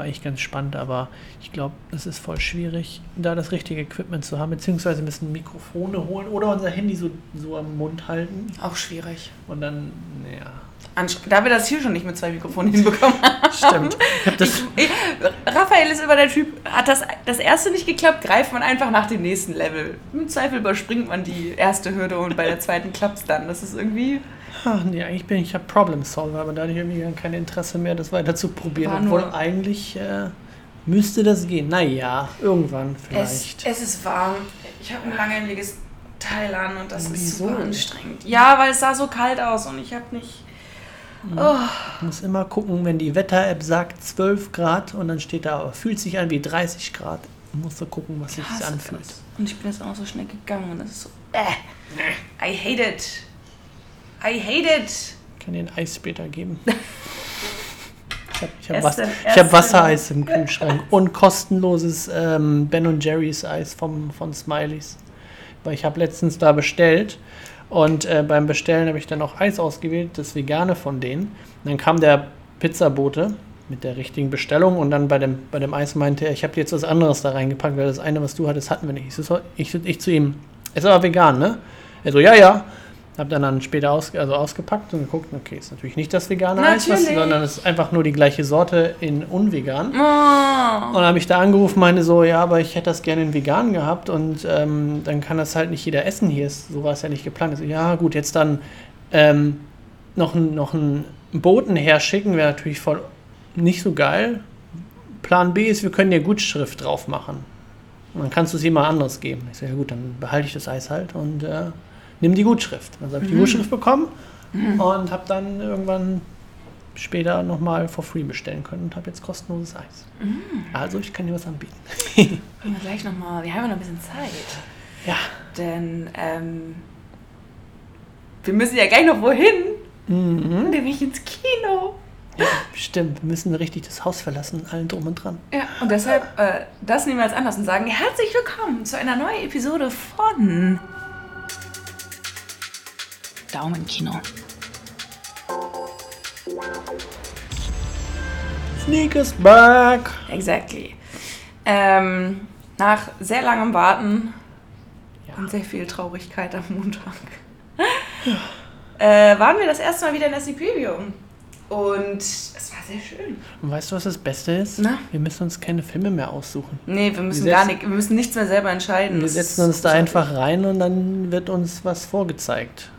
War eigentlich ganz spannend, aber ich glaube, es ist voll schwierig, da das richtige Equipment zu haben, beziehungsweise müssen Mikrofone holen oder unser Handy so, so am Mund halten. Auch schwierig. Und dann, naja. Da wir das hier schon nicht mit zwei Mikrofonen hinbekommen haben. Stimmt. Ich, ich, Raphael ist immer der Typ, hat das, das erste nicht geklappt, greift man einfach nach dem nächsten Level. Im Zweifel überspringt man die erste Hürde und bei der zweiten klappt es dann. Das ist irgendwie. Ach, nee, eigentlich bin ich ja Problem Solver, aber da hatte ich irgendwie kein Interesse mehr, das weiter zu probieren. War Obwohl eigentlich äh, müsste das gehen. Naja, irgendwann vielleicht. Es, es ist warm. Ich habe ein langärmeliges Teil an und das Wieso? ist super anstrengend. Ja, weil es sah so kalt aus und ich habe nicht Oh. Ich muss immer gucken, wenn die Wetter-App sagt 12 Grad und dann steht da, fühlt sich an wie 30 Grad. Ich muss da gucken, was sich das anfühlt. Das. Und ich bin jetzt auch so schnell gegangen und das ist so, äh, I hate it. I hate it. Ich kann dir ein Eis später geben. Ich habe ich hab Was, hab Wassereis im Kühlschrank und kostenloses ähm, Ben Jerry's Eis vom, von Smileys. Weil ich habe letztens da bestellt und äh, beim Bestellen habe ich dann auch Eis ausgewählt, das vegane von denen. Und dann kam der Pizzabote mit der richtigen Bestellung und dann bei dem, bei dem Eis meinte er, ich habe jetzt was anderes da reingepackt, weil das eine, was du hattest, hatten wir nicht. Ich, so, ich, ich zu ihm, ist aber vegan, ne? Er so, ja, ja. Hab dann, dann später aus, also ausgepackt und geguckt, okay, ist natürlich nicht das vegane Eis, was, sondern es ist einfach nur die gleiche Sorte in unvegan. Oh. Und dann habe ich da angerufen, meine so, ja, aber ich hätte das gerne in vegan gehabt und ähm, dann kann das halt nicht jeder essen hier. Ist, so war es ja nicht geplant. Also, ja, gut, jetzt dann ähm, noch, noch einen Boten herschicken, wäre natürlich voll nicht so geil. Plan B ist, wir können dir Gutschrift drauf machen. Und dann kannst du es jemand anderes geben. Ich so, ja gut, dann behalte ich das Eis halt und äh, nimm die Gutschrift. Also habe ich die mhm. Gutschrift bekommen mhm. und habe dann irgendwann später nochmal for free bestellen können und habe jetzt kostenloses Eis. Mhm. Also ich kann dir was anbieten. wir gleich nochmal, wir haben ja noch ein bisschen Zeit. Ja. Denn ähm, wir müssen ja gleich noch wohin. Mhm. Nämlich ins Kino. Ja, stimmt. Wir müssen richtig das Haus verlassen, allen drum und dran. Ja, und deshalb, äh, das nehmen wir als Anlass und sagen, herzlich willkommen zu einer neuen Episode von Daumenkino. Sneak is back. Exactly. Ähm, nach sehr langem Warten ja. und sehr viel Traurigkeit am Montag äh, waren wir das erste Mal wieder in der Preview. Und es war sehr schön. Und weißt du, was das Beste ist? Na? Wir müssen uns keine Filme mehr aussuchen. Nee, wir müssen wir gar nicht, wir müssen nichts mehr selber entscheiden. Wir setzen uns da einfach rein und dann wird uns was vorgezeigt.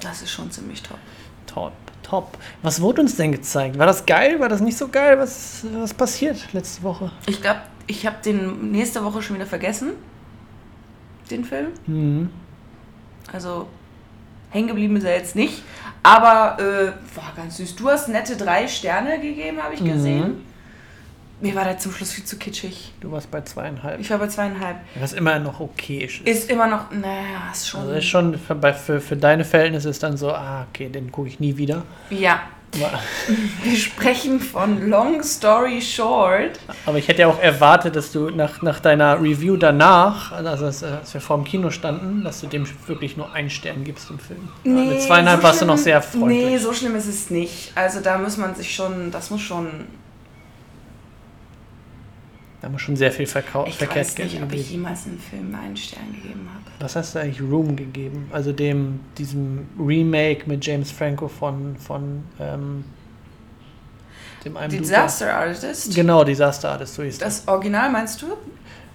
Das ist schon ziemlich top. Top, top. Was wurde uns denn gezeigt? War das geil? War das nicht so geil? Was, was passiert letzte Woche? Ich glaube, ich habe den nächste Woche schon wieder vergessen. Den Film. Mhm. Also hängen geblieben ist er jetzt nicht. Aber äh, war ganz süß. Du hast nette drei Sterne gegeben, habe ich gesehen. Mhm. Mir war der zum Schluss viel zu kitschig. Du warst bei zweieinhalb. Ich war bei zweieinhalb. Was immer noch okay ist. Ist immer noch, naja, ist schon. Also ist schon für, für, für deine Verhältnisse ist dann so, ah, okay, den gucke ich nie wieder. Ja. Wir sprechen von Long Story Short. Aber ich hätte ja auch erwartet, dass du nach, nach deiner Review danach, also als, als wir vor dem Kino standen, dass du dem wirklich nur einen Stern gibst im Film. Nee, Mit zweieinhalb so warst schlimm, du noch sehr freundlich. Nee, so schlimm ist es nicht. Also da muss man sich schon, das muss schon da haben wir schon sehr viel verkauft. Ich verkehrt weiß nicht, ob ich jemals einen Film einen Stern gegeben habe. Was hast du eigentlich Room gegeben? Also dem, diesem Remake mit James Franco von, von ähm, dem einen Disaster Artist? Genau, Disaster Artist, so ist das. Das Original meinst du?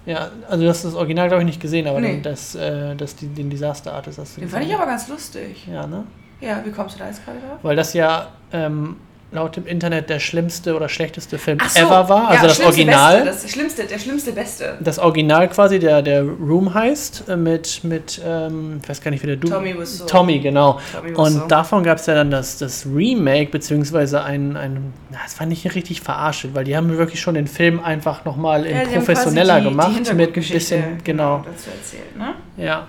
Ja, also du hast das Original, glaube ich, nicht gesehen, aber nee. das, äh, das, den Disaster Artist hast du Den gesehen. fand ich aber ganz lustig. Ja, ne? Ja, wie kommst du da jetzt gerade drauf? Weil das ja ähm, laut dem Internet der schlimmste oder schlechteste Film so, ever war. Also ja, das Original. Beste, das schlimmste, der schlimmste Beste. Das Original quasi, der, der Room heißt, äh, mit, mit ähm, ich weiß gar nicht, wie der du. Tommy Wiseau. Tommy, genau. Tommy Und davon gab es ja dann das, das Remake, beziehungsweise ein, ein, na, das war nicht richtig verarscht, weil die haben wirklich schon den Film einfach nochmal ja, professioneller die, gemacht. Die mit ein bisschen, genau. genau dazu erzählt, ne? Ja.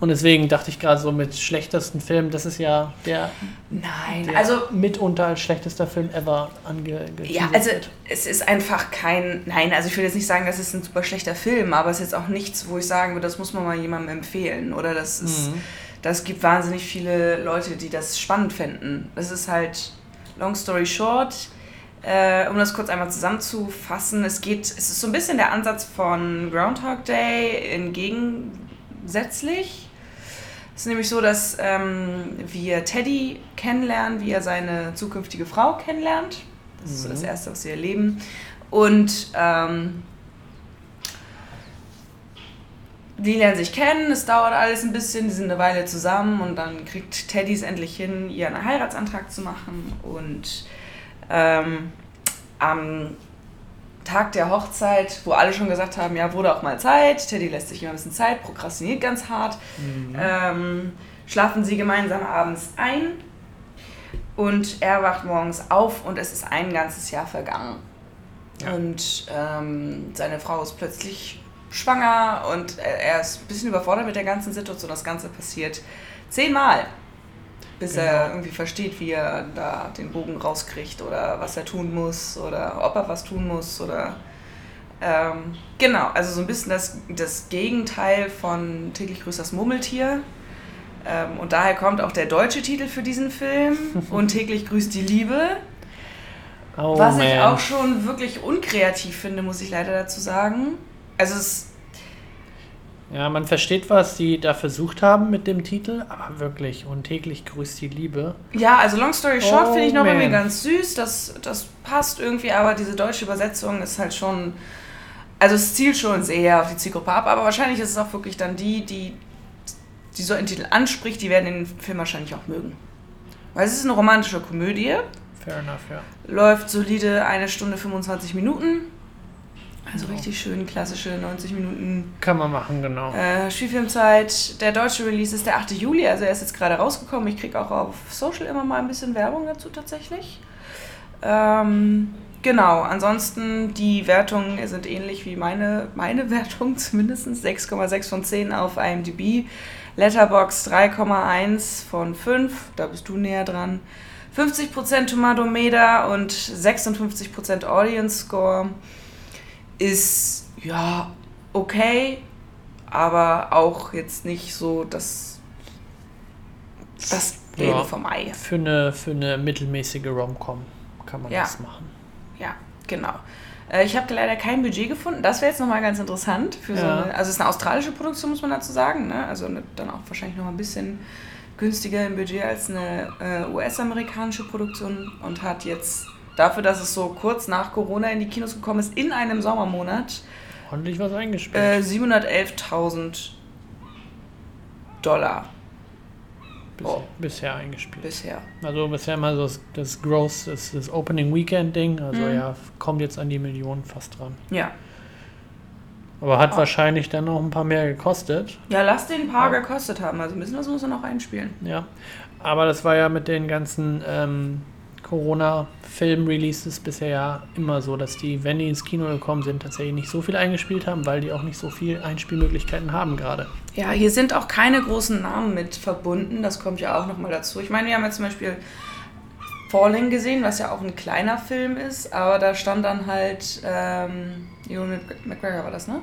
Und deswegen dachte ich gerade so mit schlechtesten Film, das ist ja der, Nein, der also mitunter als schlechtester Film ever angeteasert Ja, also es ist einfach kein, nein, also ich will jetzt nicht sagen, das ist ein super schlechter Film, aber es ist jetzt auch nichts, wo ich sagen würde, das muss man mal jemandem empfehlen oder das ist, mhm. das gibt wahnsinnig viele Leute, die das spannend finden. Das ist halt, long story short, Äh, um das kurz einmal zusammenzufassen, es geht, es ist so ein bisschen der Ansatz von Groundhog Day entgegensätzlich. Es ist nämlich so, dass ähm, wir Teddy kennenlernen, wie er seine zukünftige Frau kennenlernt. Das ist so das mhm. Erste, was sie erleben. Und ähm, die lernen sich kennen, es dauert alles ein bisschen, die sind eine Weile zusammen und dann kriegt Teddy es endlich hin, ihr einen Heiratsantrag zu machen. Und ähm, am Tag der Hochzeit, wo alle schon gesagt haben, ja, wurde auch mal Zeit, Teddy lässt sich immer ein bisschen Zeit, prokrastiniert ganz hart, mhm. ähm, schlafen sie gemeinsam abends ein und er wacht morgens auf und es ist ein ganzes Jahr vergangen. Ja. Und ähm, seine Frau ist plötzlich schwanger und er ist ein bisschen überfordert mit der ganzen Situation. Das Ganze passiert zehnmal, bis genau. er irgendwie versteht, wie er da den Bogen rauskriegt oder was er tun muss oder ob er was tun muss oder ähm, genau, also so ein bisschen das, das Gegenteil von täglich grüßt das Murmeltier. Ähm, und daher kommt auch der deutsche Titel für diesen Film und täglich grüßt die Liebe. Oh, was man. ich auch schon wirklich unkreativ finde, muss ich leider dazu sagen. Also es. Ja, man versteht, was sie da versucht haben mit dem Titel, aber wirklich, und täglich grüßt die Liebe. Ja, also Long Story Short oh, finde ich noch irgendwie ganz süß, das, das passt irgendwie, aber diese deutsche Übersetzung ist halt schon. Also es zielt schon sehr auf die Zielgruppe ab, aber wahrscheinlich ist es auch wirklich dann die, die, die so einen Titel anspricht, die werden den Film wahrscheinlich auch mögen. Weil es ist eine romantische Komödie. Fair enough, ja. Läuft solide eine Stunde 25 Minuten. Also genau. richtig schön klassische 90 Minuten. Kann man machen, genau. Äh, Spielfilmzeit. Der deutsche Release ist der 8. Juli, also er ist jetzt gerade rausgekommen. Ich kriege auch auf Social immer mal ein bisschen Werbung dazu tatsächlich. Ähm, genau, ansonsten die Wertungen sind ähnlich wie meine, meine Wertung, zumindest 6,6 von 10 auf IMDb. Letterbox 3,1 von 5, da bist du näher dran. 50% Tomatometer und 56% Audience Score ist ja okay, aber auch jetzt nicht so das, das Gelbe ja, vom Ei. Für eine, für eine mittelmäßige Rom-Com kann man ja. das machen. Ja, genau. Äh, ich habe leider kein Budget gefunden. Das wäre jetzt nochmal ganz interessant. Für ja. so eine, also es ist eine australische Produktion, muss man dazu sagen. Ne? Also eine, dann auch wahrscheinlich noch ein bisschen günstiger im Budget als eine äh, US-amerikanische Produktion und hat jetzt dafür, dass es so kurz nach Corona in die Kinos gekommen ist, in einem Sommermonat. Ordentlich was eingespielt. Äh, 711.000 Dollar. Bis, oh. Bisher eingespielt. Bisher. Also bisher mal so das, das Gross, das, das Opening Weekend Ding. Also mhm. ja, kommt jetzt an die Millionen fast dran. Ja. Aber hat oh. wahrscheinlich dann noch ein paar mehr gekostet. Ja, lass den ein paar ja. gekostet haben. Also ein bisschen was muss er noch einspielen. Ja. Aber das war ja mit den ganzen ähm, Corona-Film-Releases bisher ja immer so, dass die, wenn die ins Kino gekommen sind, tatsächlich nicht so viel eingespielt haben, weil die auch nicht so viel Einspielmöglichkeiten haben gerade. Ja, hier sind auch keine großen Namen mit verbunden, das kommt ja auch nochmal dazu. Ich meine, wir haben jetzt zum Beispiel Falling gesehen, was ja auch ein kleiner Film ist, aber da stand dann halt, ähm, McGregor war das, ne?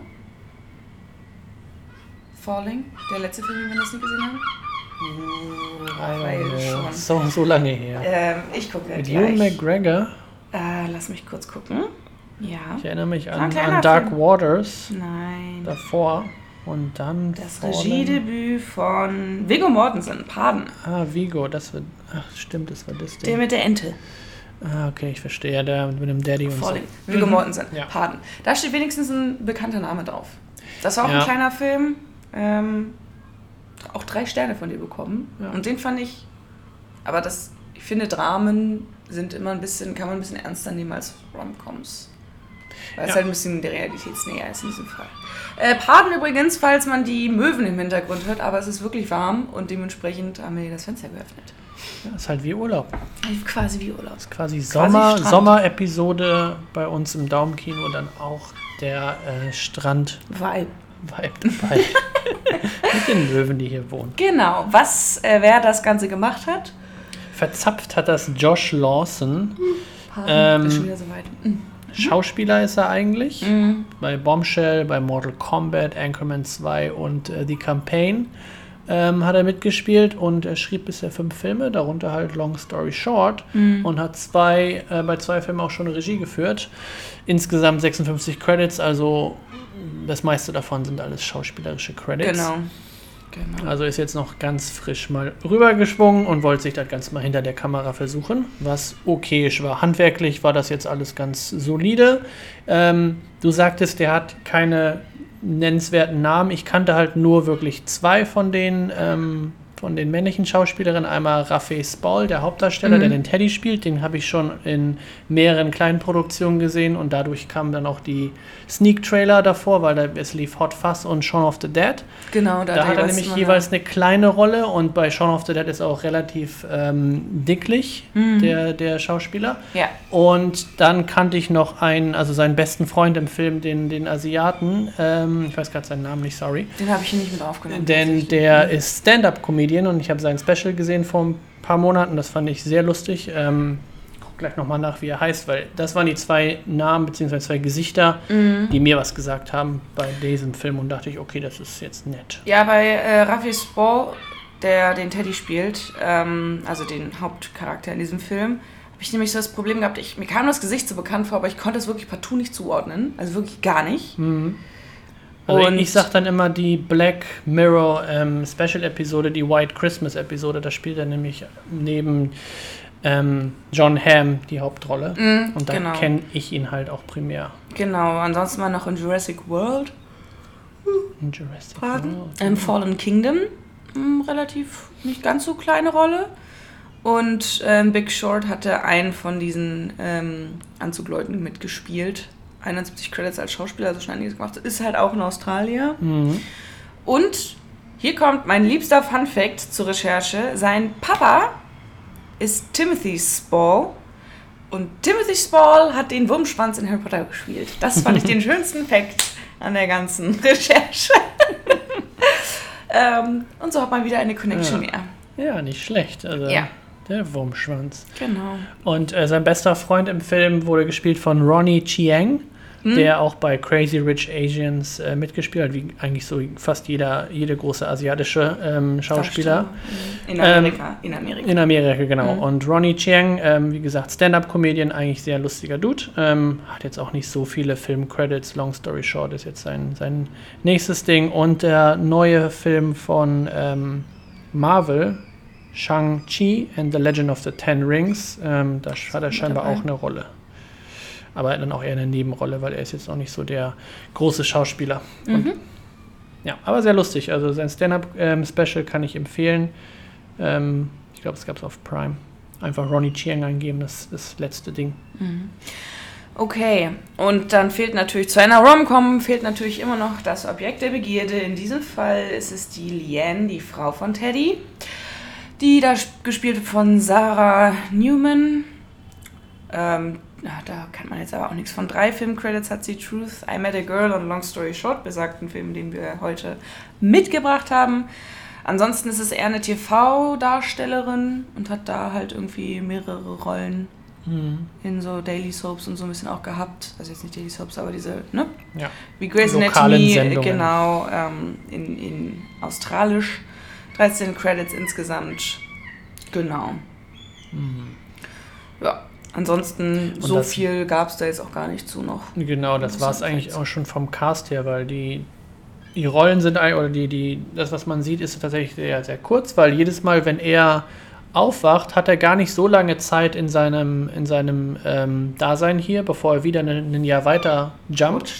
Falling, der letzte Film, den wir das nicht gesehen haben. Weil schon. So, so lange her. Ähm, ich gucke Mit Ewan McGregor. Äh, lass mich kurz gucken. Ja. Ich erinnere mich an, an Dark Film. Waters. Nein. Davor. Und dann. Das Regiedebüt von Viggo Mortensen, Paden. Ah, Vigo, das wird. Ach, stimmt, das war das Ding. Der mit der Ente. Ah, okay, ich verstehe. Ja, der mit dem Daddy und Falling. so. Viggo mhm. Mortensen, ja. Paden. Da steht wenigstens ein bekannter Name drauf. Das war auch ja. ein kleiner Film. Ähm, auch drei Sterne von dir bekommen. Ja. Und den fand ich, aber das, ich finde, Dramen sind immer ein bisschen, kann man ein bisschen ernster nehmen als Romcoms. Weil ja. es halt ein bisschen der Realitätsnäher ist in diesem Fall. Äh, Paden übrigens, falls man die Möwen im Hintergrund hört, aber es ist wirklich warm und dementsprechend haben wir das Fenster geöffnet. Ja, ist halt wie Urlaub. Quasi wie Urlaub. Ist quasi Sommer, Sommerepisode bei uns im Daumenkino, dann auch der äh, Strand. Vibe. Vibe dabei. Mit den Löwen, die hier wohnen. Genau. Was, äh, wer das Ganze gemacht hat? Verzapft hat das Josh Lawson. Ähm, ist schon wieder soweit. Mhm. Schauspieler ist er eigentlich. Mhm. Bei Bombshell, bei Mortal Kombat, Anchorman 2 und äh, The Campaign. ähm, hat er mitgespielt und er schrieb bisher fünf Filme, darunter halt Long Story Short Mhm. und hat zwei, äh, bei zwei Filmen auch schon Regie geführt. Insgesamt 56 Credits, also das meiste davon sind alles schauspielerische Credits. Genau. genau. Also ist jetzt noch ganz frisch mal rübergeschwungen und wollte sich das Ganze mal hinter der Kamera versuchen, was okayisch war. Handwerklich war das jetzt alles ganz solide. Ähm, du sagtest, der hat keine nennenswerten Namen. Ich kannte halt nur wirklich zwei von den, ähm, von den männlichen Schauspielerinnen. Einmal Raphael Spall, der Hauptdarsteller, Mhm. der den Teddy spielt. Den habe ich schon in mehreren kleinen Produktionen gesehen und dadurch kamen dann auch die Sneak-Trailer davor, weil da, es lief Hot Fuzz und Shaun of the Dead. genau, Da hat er nämlich jeweils eine kleine Rolle und bei Shaun of the Dead ist er auch relativ ähm, dicklich, Mhm. der, der Schauspieler. Ja, Und dann kannte ich noch einen, also seinen besten Freund im Film, den, den Asiaten, ähm, ich weiß gerade seinen Namen nicht, sorry. den habe ich hier nicht mit aufgenommen. Denn der ist Stand-Up-Comedian und ich habe sein Special gesehen vor ein paar Monaten, das fand ich sehr lustig. Ähm, guck gleich nochmal nach, wie er heißt, weil das waren die zwei Namen bzw. zwei Gesichter, Mhm. die mir was gesagt haben bei diesem Film und dachte ich, okay, das ist jetzt nett. Ja, bei äh, Raffi Spall, der den Teddy spielt, ähm, also den Hauptcharakter in diesem Film, habe ich nämlich so das Problem gehabt, ich, mir kam das Gesicht so bekannt vor, aber ich konnte es wirklich partout nicht zuordnen. Also wirklich gar nicht. Mhm. Also Und- ich, sag dann immer die Black Mirror ähm, Special Episode, die White Christmas Episode. Da spielt er nämlich neben ähm, John Hamm die Hauptrolle. Mhm, Und da genau. kenne ich ihn halt auch primär Genau, ansonsten war noch in Jurassic World, in Jurassic Fragen. World. im Fallen Kingdom, mh, relativ nicht ganz so kleine Rolle. Und ähm, Big Short hatte einen von diesen ähm, Anzugleuten mitgespielt. 71 Credits als Schauspieler, also schon einiges gemacht. Ist halt auch in Australien. Mhm. Und hier kommt mein liebster Fun Fact zur Recherche. Sein Papa ist Timothy Spall. Und Timothy Spall hat den Wurmschwanz in Harry Potter gespielt. Das fand ich den schönsten Fact an der ganzen Recherche. ähm, und so hat man wieder eine Connection Ja. mehr. Ja, nicht schlecht. Also Ja. der Wurmschwanz. Genau. Und äh, sein bester Freund im Film wurde gespielt von Ronnie Chiang, Hm? der auch bei Crazy Rich Asians äh, mitgespielt hat, wie eigentlich so fast jeder, jede große asiatische ähm, Schauspieler. In Amerika. in Amerika. In Amerika, genau. Mhm. Und Ronnie Chiang, ähm, wie gesagt, Stand-Up-Comedian, eigentlich sehr lustiger Dude. Ähm, hat jetzt auch nicht so viele Film-Credits. Long Story Short ist jetzt sein, sein nächstes Ding. Und der neue Film von ähm, Marvel, Shang-Chi and the Legend of the Ten Rings, ähm, da hat er scheinbar dabei. auch eine Rolle. Aber dann auch eher eine Nebenrolle, weil er ist jetzt auch nicht so der große Schauspieler. Und, Mhm. ja, aber sehr lustig. Also sein Stand-Up-Special kann ich empfehlen. Ähm, ich glaube, es gab es auf Prime. Einfach Ronnie Chiang eingeben, das das letzte Ding. Okay, und dann fehlt natürlich zu einer Rom-Com fehlt natürlich immer noch das Objekt der Begierde. In diesem Fall ist es die Liane, die Frau von Teddy, die da sp- gespielt wird von Sarah Newman. Ähm, na, da kann man jetzt aber auch nichts von. Drei Filmcredits hat sie Truth, I Met a Girl und Long Story Short, besagten Film, den wir heute mitgebracht haben. Ansonsten ist es eher eine TV-Darstellerin und hat da halt irgendwie mehrere Rollen in so Daily Soaps und so ein bisschen auch gehabt. Also jetzt nicht Daily Soaps, aber diese, ne? Ja. Wie Grey's Anatomy, Sendungen. genau, ähm, in, in Australisch. 13 Credits insgesamt. Genau. Ja, ansonsten Und so das- viel gab es da jetzt auch gar nicht zu noch. Genau, das war es eigentlich auch schon vom Cast her, weil die, die Rollen sind eigentlich, oder die, die, das, was man sieht, ist tatsächlich sehr, sehr kurz, weil jedes Mal, wenn er aufwacht, hat er gar nicht so lange Zeit in seinem, in seinem ähm, Dasein hier, bevor er wieder ein, ein Jahr weiter jumpt.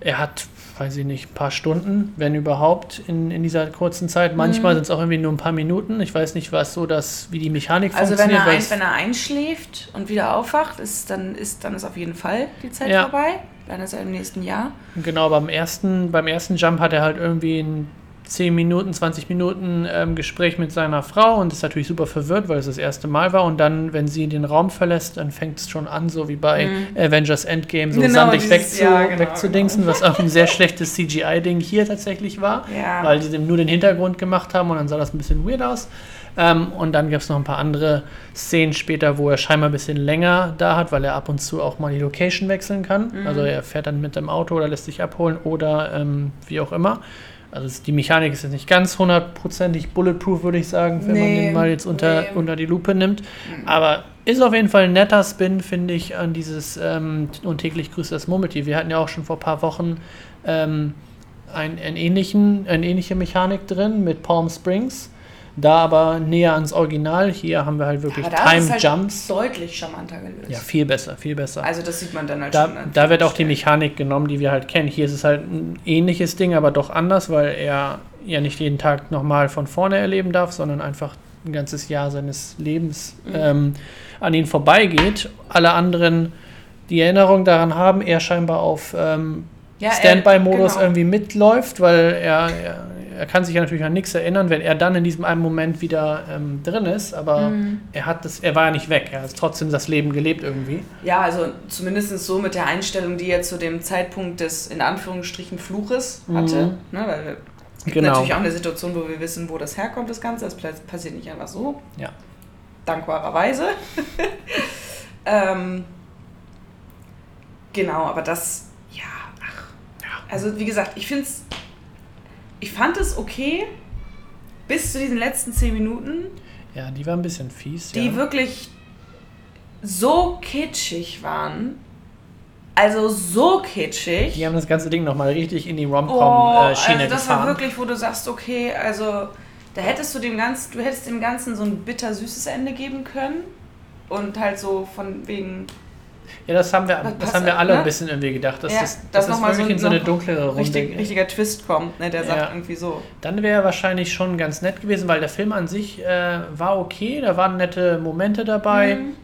Er hat, weiß ich nicht, ein paar Stunden, wenn überhaupt, in, in dieser kurzen Zeit. Manchmal sind es auch irgendwie nur ein paar Minuten. Ich weiß nicht, was so das, wie die Mechanik Also wenn funktioniert. er, ein, es- wenn er einschläft und wieder aufwacht, ist dann, ist dann ist auf jeden Fall die Zeit Ja. vorbei. Dann ist er im nächsten Jahr. Genau, beim ersten, beim ersten Jump hat er halt irgendwie ein 10 Minuten, 20 Minuten ähm, Gespräch mit seiner Frau und ist natürlich super verwirrt, weil es das erste Mal war. Und dann, wenn sie den Raum verlässt, dann fängt es schon an, so wie bei Avengers Endgame, so Genau, sandig dieses- wegzu, ja, genau, wegzudingsen, was auch ein sehr schlechtes CGI-Ding hier tatsächlich war, Ja. weil sie dem nur den Hintergrund gemacht haben und dann sah das ein bisschen weird aus. Ähm, und dann gab es noch ein paar andere Szenen später, wo er scheinbar ein bisschen länger da hat, weil er ab und zu auch mal die Location wechseln kann. Mhm. Also er fährt dann mit dem Auto oder lässt sich abholen oder ähm, wie auch immer. Also die Mechanik ist jetzt nicht ganz hundertprozentig bulletproof, würde ich sagen, wenn nee, man den mal jetzt unter, nee. unter die Lupe nimmt. Mhm. Aber ist auf jeden Fall ein netter Spin, finde ich, an dieses ähm, und täglich grüßt das Murmeltier. Wir hatten ja auch schon vor ein paar Wochen ähm, ein, ein ähnlichen, eine ähnliche Mechanik drin mit Palm Springs. Da aber näher ans Original. Hier haben wir halt wirklich ja, Time halt Jumps. Deutlich charmanter gelöst. Ja, viel besser, viel besser. Also das sieht man dann halt da, schon. Da wird auch die Mechanik genommen, die wir halt kennen. Hier ist es halt ein ähnliches Ding, aber doch anders, weil er ja nicht jeden Tag nochmal von vorne erleben darf, sondern einfach ein ganzes Jahr seines Lebens mhm. ähm, an ihn vorbeigeht. Alle anderen die Erinnerung daran haben, er scheinbar auf ähm, ja, Standby-Modus genau. irgendwie mitläuft, weil er, er, er, kann sich ja natürlich an nichts erinnern, wenn er dann in diesem einen Moment wieder ähm, drin ist, aber mhm. er hat das, er war ja nicht weg, er hat trotzdem das Leben gelebt irgendwie. Ja, also zumindest so mit der Einstellung, die er zu dem Zeitpunkt des in Anführungsstrichen Fluches hatte, mhm. ne, weil es gibt genau. natürlich auch eine Situation, wo wir wissen, wo das herkommt, das Ganze. Das passiert nicht einfach so. Ja. Dankbarerweise. ähm, genau, aber das also wie gesagt, ich finde es, ich fand es okay bis zu diesen letzten zehn Minuten. Ja, die waren ein bisschen fies. Die ja. wirklich so kitschig waren. Also so kitschig. Die haben das ganze Ding nochmal richtig in die Rom-Com-Schiene oh, also das gefahren. war wirklich, wo du sagst, okay, also da hättest du dem Ganzen, du hättest dem Ganzen so ein bitter-süßes Ende geben können. Und halt so von wegen, ja, das haben wir, das, haben wir alle ne? ein bisschen irgendwie gedacht, dass ja, das, dass das, das wirklich so, in so eine dunklere Runde richtig, richtiger Twist kommt, ne? der sagt ja. irgendwie so. Dann wäre wahrscheinlich schon ganz nett gewesen, weil der Film an sich äh, war okay, da waren nette Momente dabei. Mhm.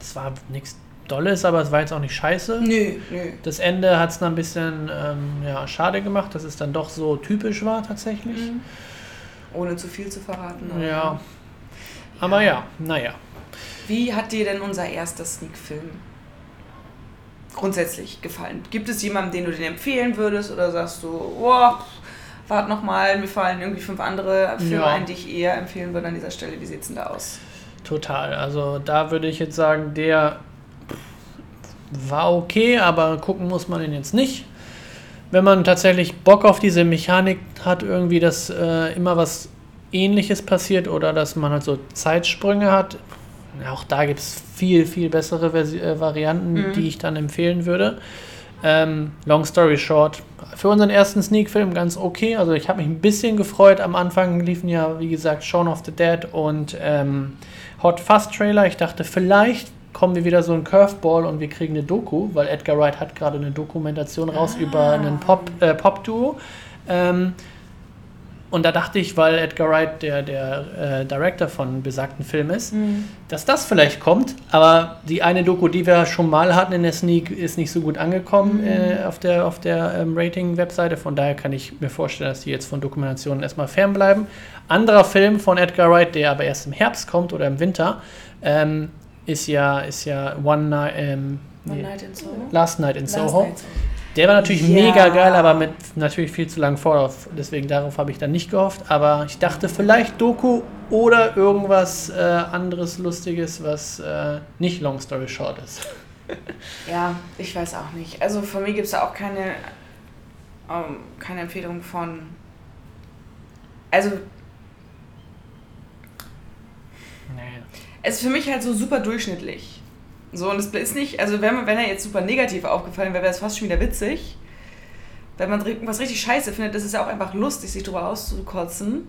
Es war nichts Dolles, aber es war jetzt auch nicht scheiße. Nö, nö. Das Ende hat es dann ein bisschen ähm, ja, schade gemacht, dass es dann doch so typisch war tatsächlich. Mhm. Ohne zu viel zu verraten. Ja. ja. Aber ja, naja. Wie hat dir denn unser erster Sneak-Film grundsätzlich gefallen? Gibt es jemanden, den du den empfehlen würdest oder sagst du, oh, warte nochmal, mir fallen irgendwie fünf andere Filme ja. ein, die ich eher empfehlen würde an dieser Stelle. Wie sieht es denn da aus? Total. Also da würde ich jetzt sagen, der war okay, aber gucken muss man ihn jetzt nicht. Wenn man tatsächlich Bock auf diese Mechanik hat, irgendwie, dass äh, immer was ähnliches passiert oder dass man halt so Zeitsprünge hat, auch da gibt es viel, viel bessere Versi äh, Varianten, mhm. die ich dann empfehlen würde. Ähm, long story short, für unseren ersten Sneak-Film ganz okay. Also ich habe mich ein bisschen gefreut. Am Anfang liefen ja, wie gesagt, Shaun of the Dead und ähm, Hot Fuzz Trailer. Ich dachte, vielleicht kommen wir wieder so ein Curveball und wir kriegen eine Doku, weil Edgar Wright hat gerade eine Dokumentation raus ah. über einen Pop-Duo. Äh, Pop und da dachte ich, weil Edgar Wright der, der äh, Director von besagten Film ist, mhm. dass das vielleicht kommt. Aber die eine Doku, die wir schon mal hatten in der Sneak, ist nicht so gut angekommen mhm. äh, auf der, auf der ähm, Rating-Webseite. Von daher kann ich mir vorstellen, dass die jetzt von Dokumentationen erstmal fernbleiben. Anderer Film von Edgar Wright, der aber erst im Herbst kommt oder im Winter, ähm, ist ja, ist ja One, Night, ähm, One Night in Soho. Last Night in Last Soho. Night Soho. Der war natürlich ja. mega geil, aber mit natürlich viel zu lang Vorlauf. Deswegen darauf habe ich dann nicht gehofft. Aber ich dachte vielleicht Doku oder irgendwas äh, anderes Lustiges, was äh, nicht Long Story Short ist. ja, ich weiß auch nicht. Also von mir gibt es da auch keine, ähm, keine Empfehlung von. Also. Nee. Es ist für mich halt so super durchschnittlich. So, und es ist nicht, also wenn, wenn er jetzt super negativ aufgefallen wäre, wäre es fast schon wieder witzig. Wenn man was richtig scheiße findet, ist es ja auch einfach lustig, sich drüber auszukotzen.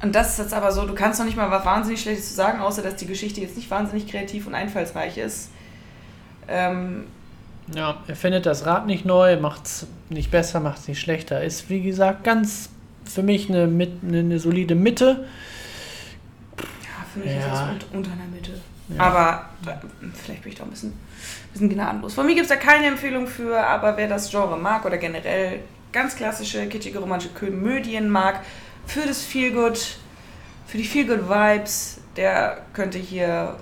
Und das ist jetzt aber so, du kannst noch nicht mal was wahnsinnig Schlechtes zu sagen, außer dass die Geschichte jetzt nicht wahnsinnig kreativ und einfallsreich ist. Ähm, ja, er findet das Rad nicht neu, macht es nicht besser, macht es nicht schlechter. Ist, wie gesagt, ganz für mich eine, eine, eine solide Mitte. Ja, für mich ja. ist es unter einer Mitte. Ja. Aber äh, vielleicht bin ich da ein bisschen, bisschen gnadenlos. Von mir gibt es da keine Empfehlung für, aber wer das Genre mag oder generell ganz klassische, kitschige, romantische Komödien mag, für das Feelgood, für die Feelgood Vibes, der könnte hier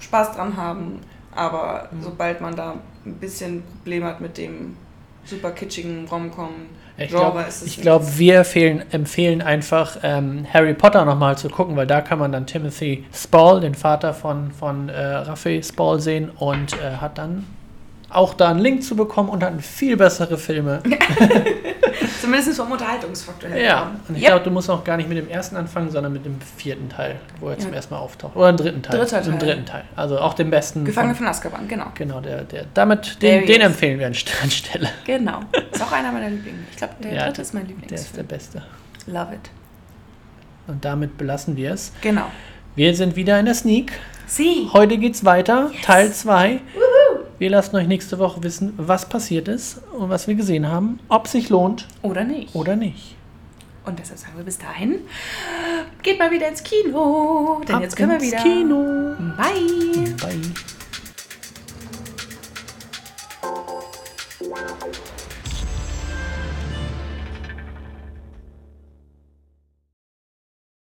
Spaß dran haben. Aber mhm. sobald man da ein bisschen Probleme hat mit dem super kitschigen Romcom, ich glaube, glaub, wir empfehlen, empfehlen einfach ähm, Harry Potter nochmal zu gucken, weil da kann man dann Timothy Spall, den Vater von, von äh, Raphael Spall, sehen und äh, hat dann auch da einen Link zu bekommen und hatten viel bessere Filme. Zumindest vom Unterhaltungsfaktor her. Ja, und ich yep. glaube, du musst auch gar nicht mit dem ersten anfangen, sondern mit dem vierten Teil, wo er ja. zum ersten Mal auftaucht. Oder im dritten Teil. Dritter Teil. Im dritten Teil. Also auch dem besten. Gefangene von, von Azkaban, genau. Genau, der, der, damit, den, den empfehlen wir an Stelle. Genau. Ist auch einer meiner Lieblinge. Ich glaube, der ja, dritte ist mein Lieblings. Der ist der beste. Love it. Und damit belassen wir es. Genau. Wir sind wieder in der Sneak. Sie. Heute geht's weiter, yes. Teil 2. Wir lassen euch nächste Woche wissen, was passiert ist und was wir gesehen haben, ob sich lohnt oder nicht. Oder nicht. Und deshalb sagen wir bis dahin, geht mal wieder ins Kino, denn Ab jetzt können wir wieder. Kino. Bye. Bye.